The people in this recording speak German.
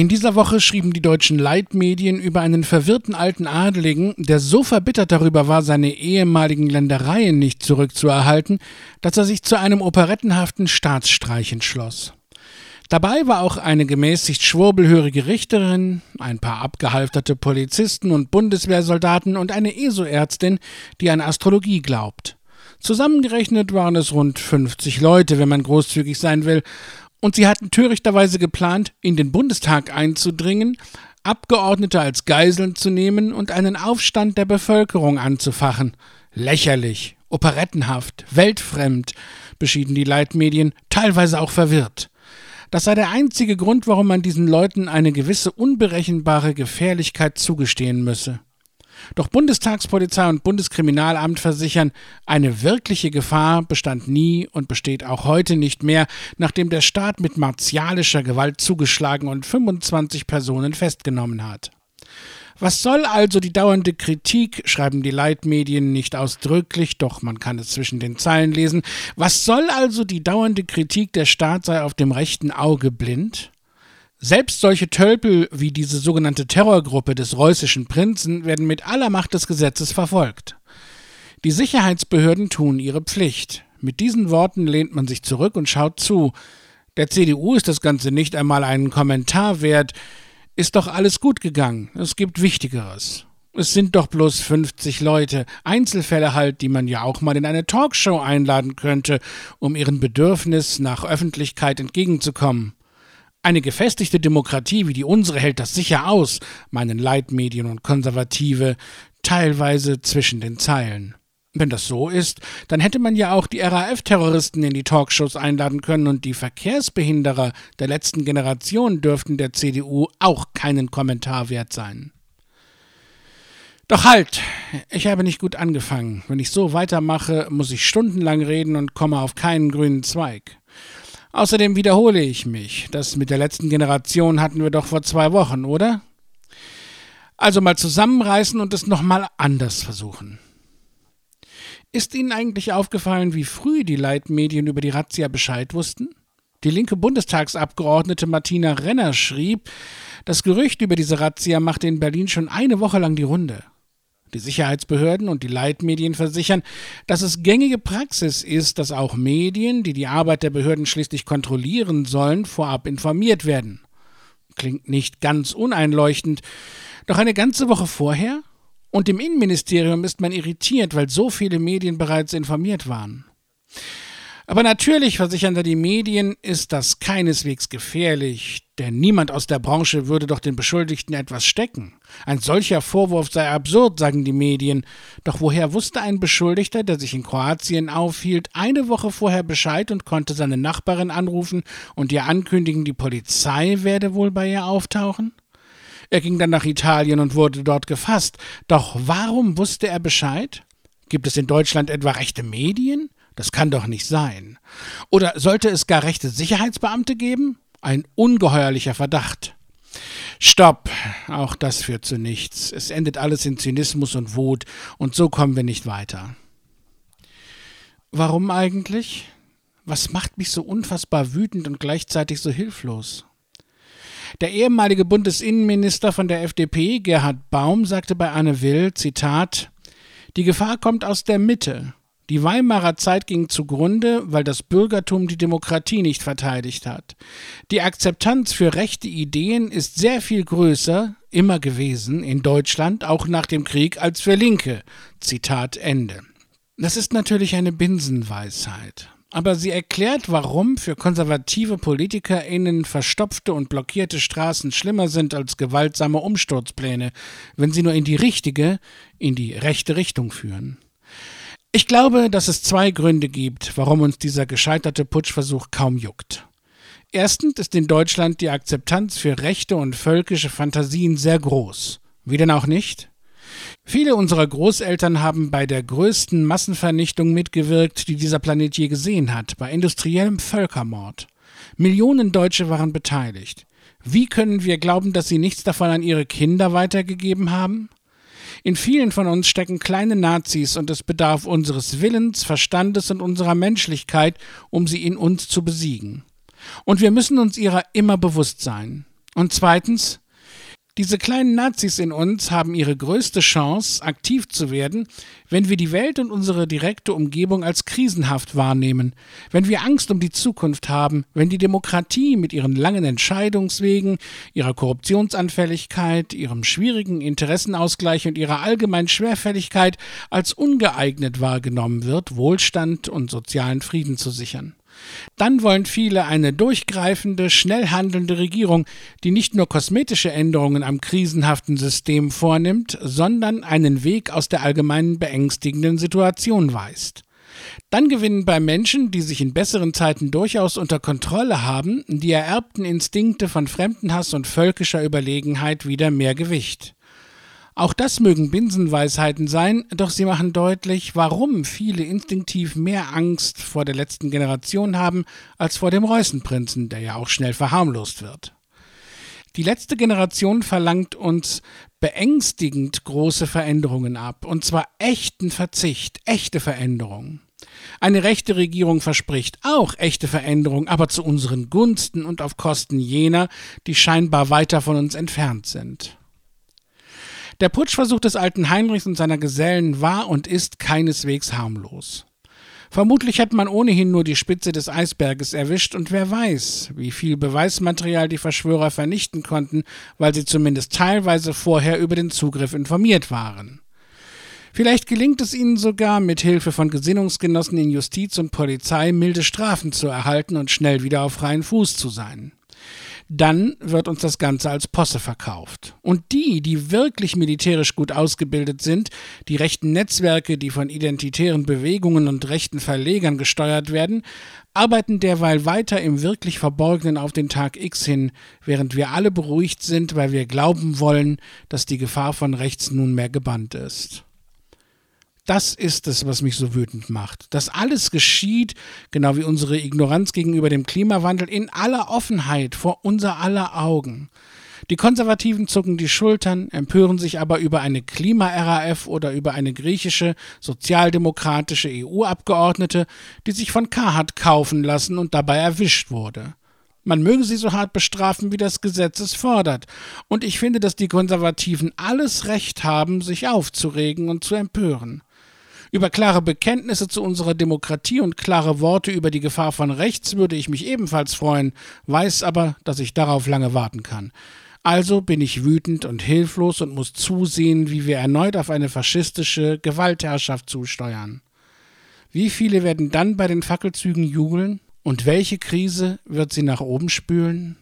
In dieser Woche schrieben die deutschen Leitmedien über einen verwirrten alten Adeligen, der so verbittert darüber war, seine ehemaligen Ländereien nicht zurückzuerhalten, dass er sich zu einem operettenhaften Staatsstreich entschloss. Dabei war auch eine gemäßigt schwurbelhörige Richterin, ein paar abgehalfterte Polizisten und Bundeswehrsoldaten und eine ESO-Ärztin, die an Astrologie glaubt. Zusammengerechnet waren es rund 50 Leute, wenn man großzügig sein will, und sie hatten törichterweise geplant, in den Bundestag einzudringen, Abgeordnete als Geiseln zu nehmen und einen Aufstand der Bevölkerung anzufachen. Lächerlich, operettenhaft, weltfremd, beschieden die Leitmedien, teilweise auch verwirrt. Das sei der einzige Grund, warum man diesen Leuten eine gewisse unberechenbare Gefährlichkeit zugestehen müsse. Doch Bundestagspolizei und Bundeskriminalamt versichern, eine wirkliche Gefahr bestand nie und besteht auch heute nicht mehr, nachdem der Staat mit martialischer Gewalt zugeschlagen und 25 Personen festgenommen hat. Was soll also die dauernde Kritik, schreiben die Leitmedien nicht ausdrücklich, doch man kann es zwischen den Zeilen lesen, was soll also die dauernde Kritik, der Staat sei auf dem rechten Auge blind? Selbst solche Tölpel wie diese sogenannte Terrorgruppe des reußischen Prinzen werden mit aller Macht des Gesetzes verfolgt. Die Sicherheitsbehörden tun ihre Pflicht. Mit diesen Worten lehnt man sich zurück und schaut zu. Der CDU ist das Ganze nicht einmal einen Kommentar wert. Ist doch alles gut gegangen. Es gibt Wichtigeres. Es sind doch bloß 50 Leute, Einzelfälle halt, die man ja auch mal in eine Talkshow einladen könnte, um ihren Bedürfnis nach Öffentlichkeit entgegenzukommen. Eine gefestigte Demokratie wie die unsere hält das sicher aus, meinen Leitmedien und Konservative, teilweise zwischen den Zeilen. Wenn das so ist, dann hätte man ja auch die RAF-Terroristen in die Talkshows einladen können und die Verkehrsbehinderer der letzten Generation dürften der CDU auch keinen Kommentar wert sein. Doch halt, ich habe nicht gut angefangen. Wenn ich so weitermache, muss ich stundenlang reden und komme auf keinen grünen Zweig. Außerdem wiederhole ich mich. Das mit der letzten Generation hatten wir doch vor zwei Wochen, oder? Also mal zusammenreißen und es nochmal anders versuchen. Ist Ihnen eigentlich aufgefallen, wie früh die Leitmedien über die Razzia Bescheid wussten? Die linke Bundestagsabgeordnete Martina Renner schrieb, das Gerücht über diese Razzia machte in Berlin schon eine Woche lang die Runde. Die Sicherheitsbehörden und die Leitmedien versichern, dass es gängige Praxis ist, dass auch Medien, die die Arbeit der Behörden schließlich kontrollieren sollen, vorab informiert werden. Klingt nicht ganz uneinleuchtend, doch eine ganze Woche vorher? Und im Innenministerium ist man irritiert, weil so viele Medien bereits informiert waren. Aber natürlich, versichern da die Medien, ist das keineswegs gefährlich, denn niemand aus der Branche würde doch den Beschuldigten etwas stecken. Ein solcher Vorwurf sei absurd, sagen die Medien. Doch woher wusste ein Beschuldigter, der sich in Kroatien aufhielt, eine Woche vorher Bescheid und konnte seine Nachbarin anrufen und ihr ankündigen, die Polizei werde wohl bei ihr auftauchen? Er ging dann nach Italien und wurde dort gefasst. Doch warum wusste er Bescheid? Gibt es in Deutschland etwa rechte Medien? Das kann doch nicht sein. Oder sollte es gar rechte Sicherheitsbeamte geben? Ein ungeheuerlicher Verdacht. Stopp! Auch das führt zu nichts. Es endet alles in Zynismus und Wut, und so kommen wir nicht weiter. Warum eigentlich? Was macht mich so unfassbar wütend und gleichzeitig so hilflos? Der ehemalige Bundesinnenminister von der FDP, Gerhard Baum, sagte bei Anne Will, Zitat, Die Gefahr kommt aus der Mitte. Die Weimarer Zeit ging zugrunde, weil das Bürgertum die Demokratie nicht verteidigt hat. Die Akzeptanz für rechte Ideen ist sehr viel größer, immer gewesen, in Deutschland, auch nach dem Krieg, als für Linke. Zitat Ende. Das ist natürlich eine Binsenweisheit. Aber sie erklärt, warum für konservative PolitikerInnen verstopfte und blockierte Straßen schlimmer sind als gewaltsame Umsturzpläne, wenn sie nur in die richtige, in die rechte Richtung führen. Ich glaube, dass es zwei Gründe gibt, warum uns dieser gescheiterte Putschversuch kaum juckt. Erstens ist in Deutschland die Akzeptanz für rechte und völkische Fantasien sehr groß. Wie denn auch nicht? Viele unserer Großeltern haben bei der größten Massenvernichtung mitgewirkt, die dieser Planet je gesehen hat, bei industriellem Völkermord. Millionen Deutsche waren beteiligt. Wie können wir glauben, dass sie nichts davon an ihre Kinder weitergegeben haben? In vielen von uns stecken kleine Nazis und es bedarf unseres Willens, Verstandes und unserer Menschlichkeit, um sie in uns zu besiegen. Und wir müssen uns ihrer immer bewusst sein. Und zweitens, diese kleinen Nazis in uns haben ihre größte Chance, aktiv zu werden, wenn wir die Welt und unsere direkte Umgebung als krisenhaft wahrnehmen, wenn wir Angst um die Zukunft haben, wenn die Demokratie mit ihren langen Entscheidungswegen, ihrer Korruptionsanfälligkeit, ihrem schwierigen Interessenausgleich und ihrer allgemeinen Schwerfälligkeit als ungeeignet wahrgenommen wird, Wohlstand und sozialen Frieden zu sichern. Dann wollen viele eine durchgreifende, schnell handelnde Regierung, die nicht nur kosmetische Änderungen am krisenhaften System vornimmt, sondern einen Weg aus der allgemeinen beängstigenden Situation weist. Dann gewinnen bei Menschen, die sich in besseren Zeiten durchaus unter Kontrolle haben, die ererbten Instinkte von Fremdenhass und völkischer Überlegenheit wieder mehr Gewicht. Auch das mögen Binsenweisheiten sein, doch sie machen deutlich, warum viele instinktiv mehr Angst vor der letzten Generation haben als vor dem Reußenprinzen, der ja auch schnell verharmlost wird. Die letzte Generation verlangt uns beängstigend große Veränderungen ab, und zwar echten Verzicht, echte Veränderung. Eine rechte Regierung verspricht auch echte Veränderung, aber zu unseren Gunsten und auf Kosten jener, die scheinbar weiter von uns entfernt sind. Der Putschversuch des alten Heinrichs und seiner Gesellen war und ist keineswegs harmlos. Vermutlich hat man ohnehin nur die Spitze des Eisberges erwischt und wer weiß, wie viel Beweismaterial die Verschwörer vernichten konnten, weil sie zumindest teilweise vorher über den Zugriff informiert waren. Vielleicht gelingt es ihnen sogar, mit Hilfe von Gesinnungsgenossen in Justiz und Polizei milde Strafen zu erhalten und schnell wieder auf freien Fuß zu sein dann wird uns das Ganze als Posse verkauft. Und die, die wirklich militärisch gut ausgebildet sind, die rechten Netzwerke, die von identitären Bewegungen und rechten Verlegern gesteuert werden, arbeiten derweil weiter im wirklich Verborgenen auf den Tag X hin, während wir alle beruhigt sind, weil wir glauben wollen, dass die Gefahr von rechts nunmehr gebannt ist. Das ist es, was mich so wütend macht. Das alles geschieht, genau wie unsere Ignoranz gegenüber dem Klimawandel, in aller Offenheit vor unser aller Augen. Die Konservativen zucken die Schultern, empören sich aber über eine Klima-RAF oder über eine griechische sozialdemokratische EU-Abgeordnete, die sich von K hat kaufen lassen und dabei erwischt wurde. Man möge sie so hart bestrafen, wie das Gesetz es fordert. Und ich finde, dass die Konservativen alles Recht haben, sich aufzuregen und zu empören. Über klare Bekenntnisse zu unserer Demokratie und klare Worte über die Gefahr von rechts würde ich mich ebenfalls freuen, weiß aber, dass ich darauf lange warten kann. Also bin ich wütend und hilflos und muss zusehen, wie wir erneut auf eine faschistische Gewaltherrschaft zusteuern. Wie viele werden dann bei den Fackelzügen jubeln? Und welche Krise wird sie nach oben spülen?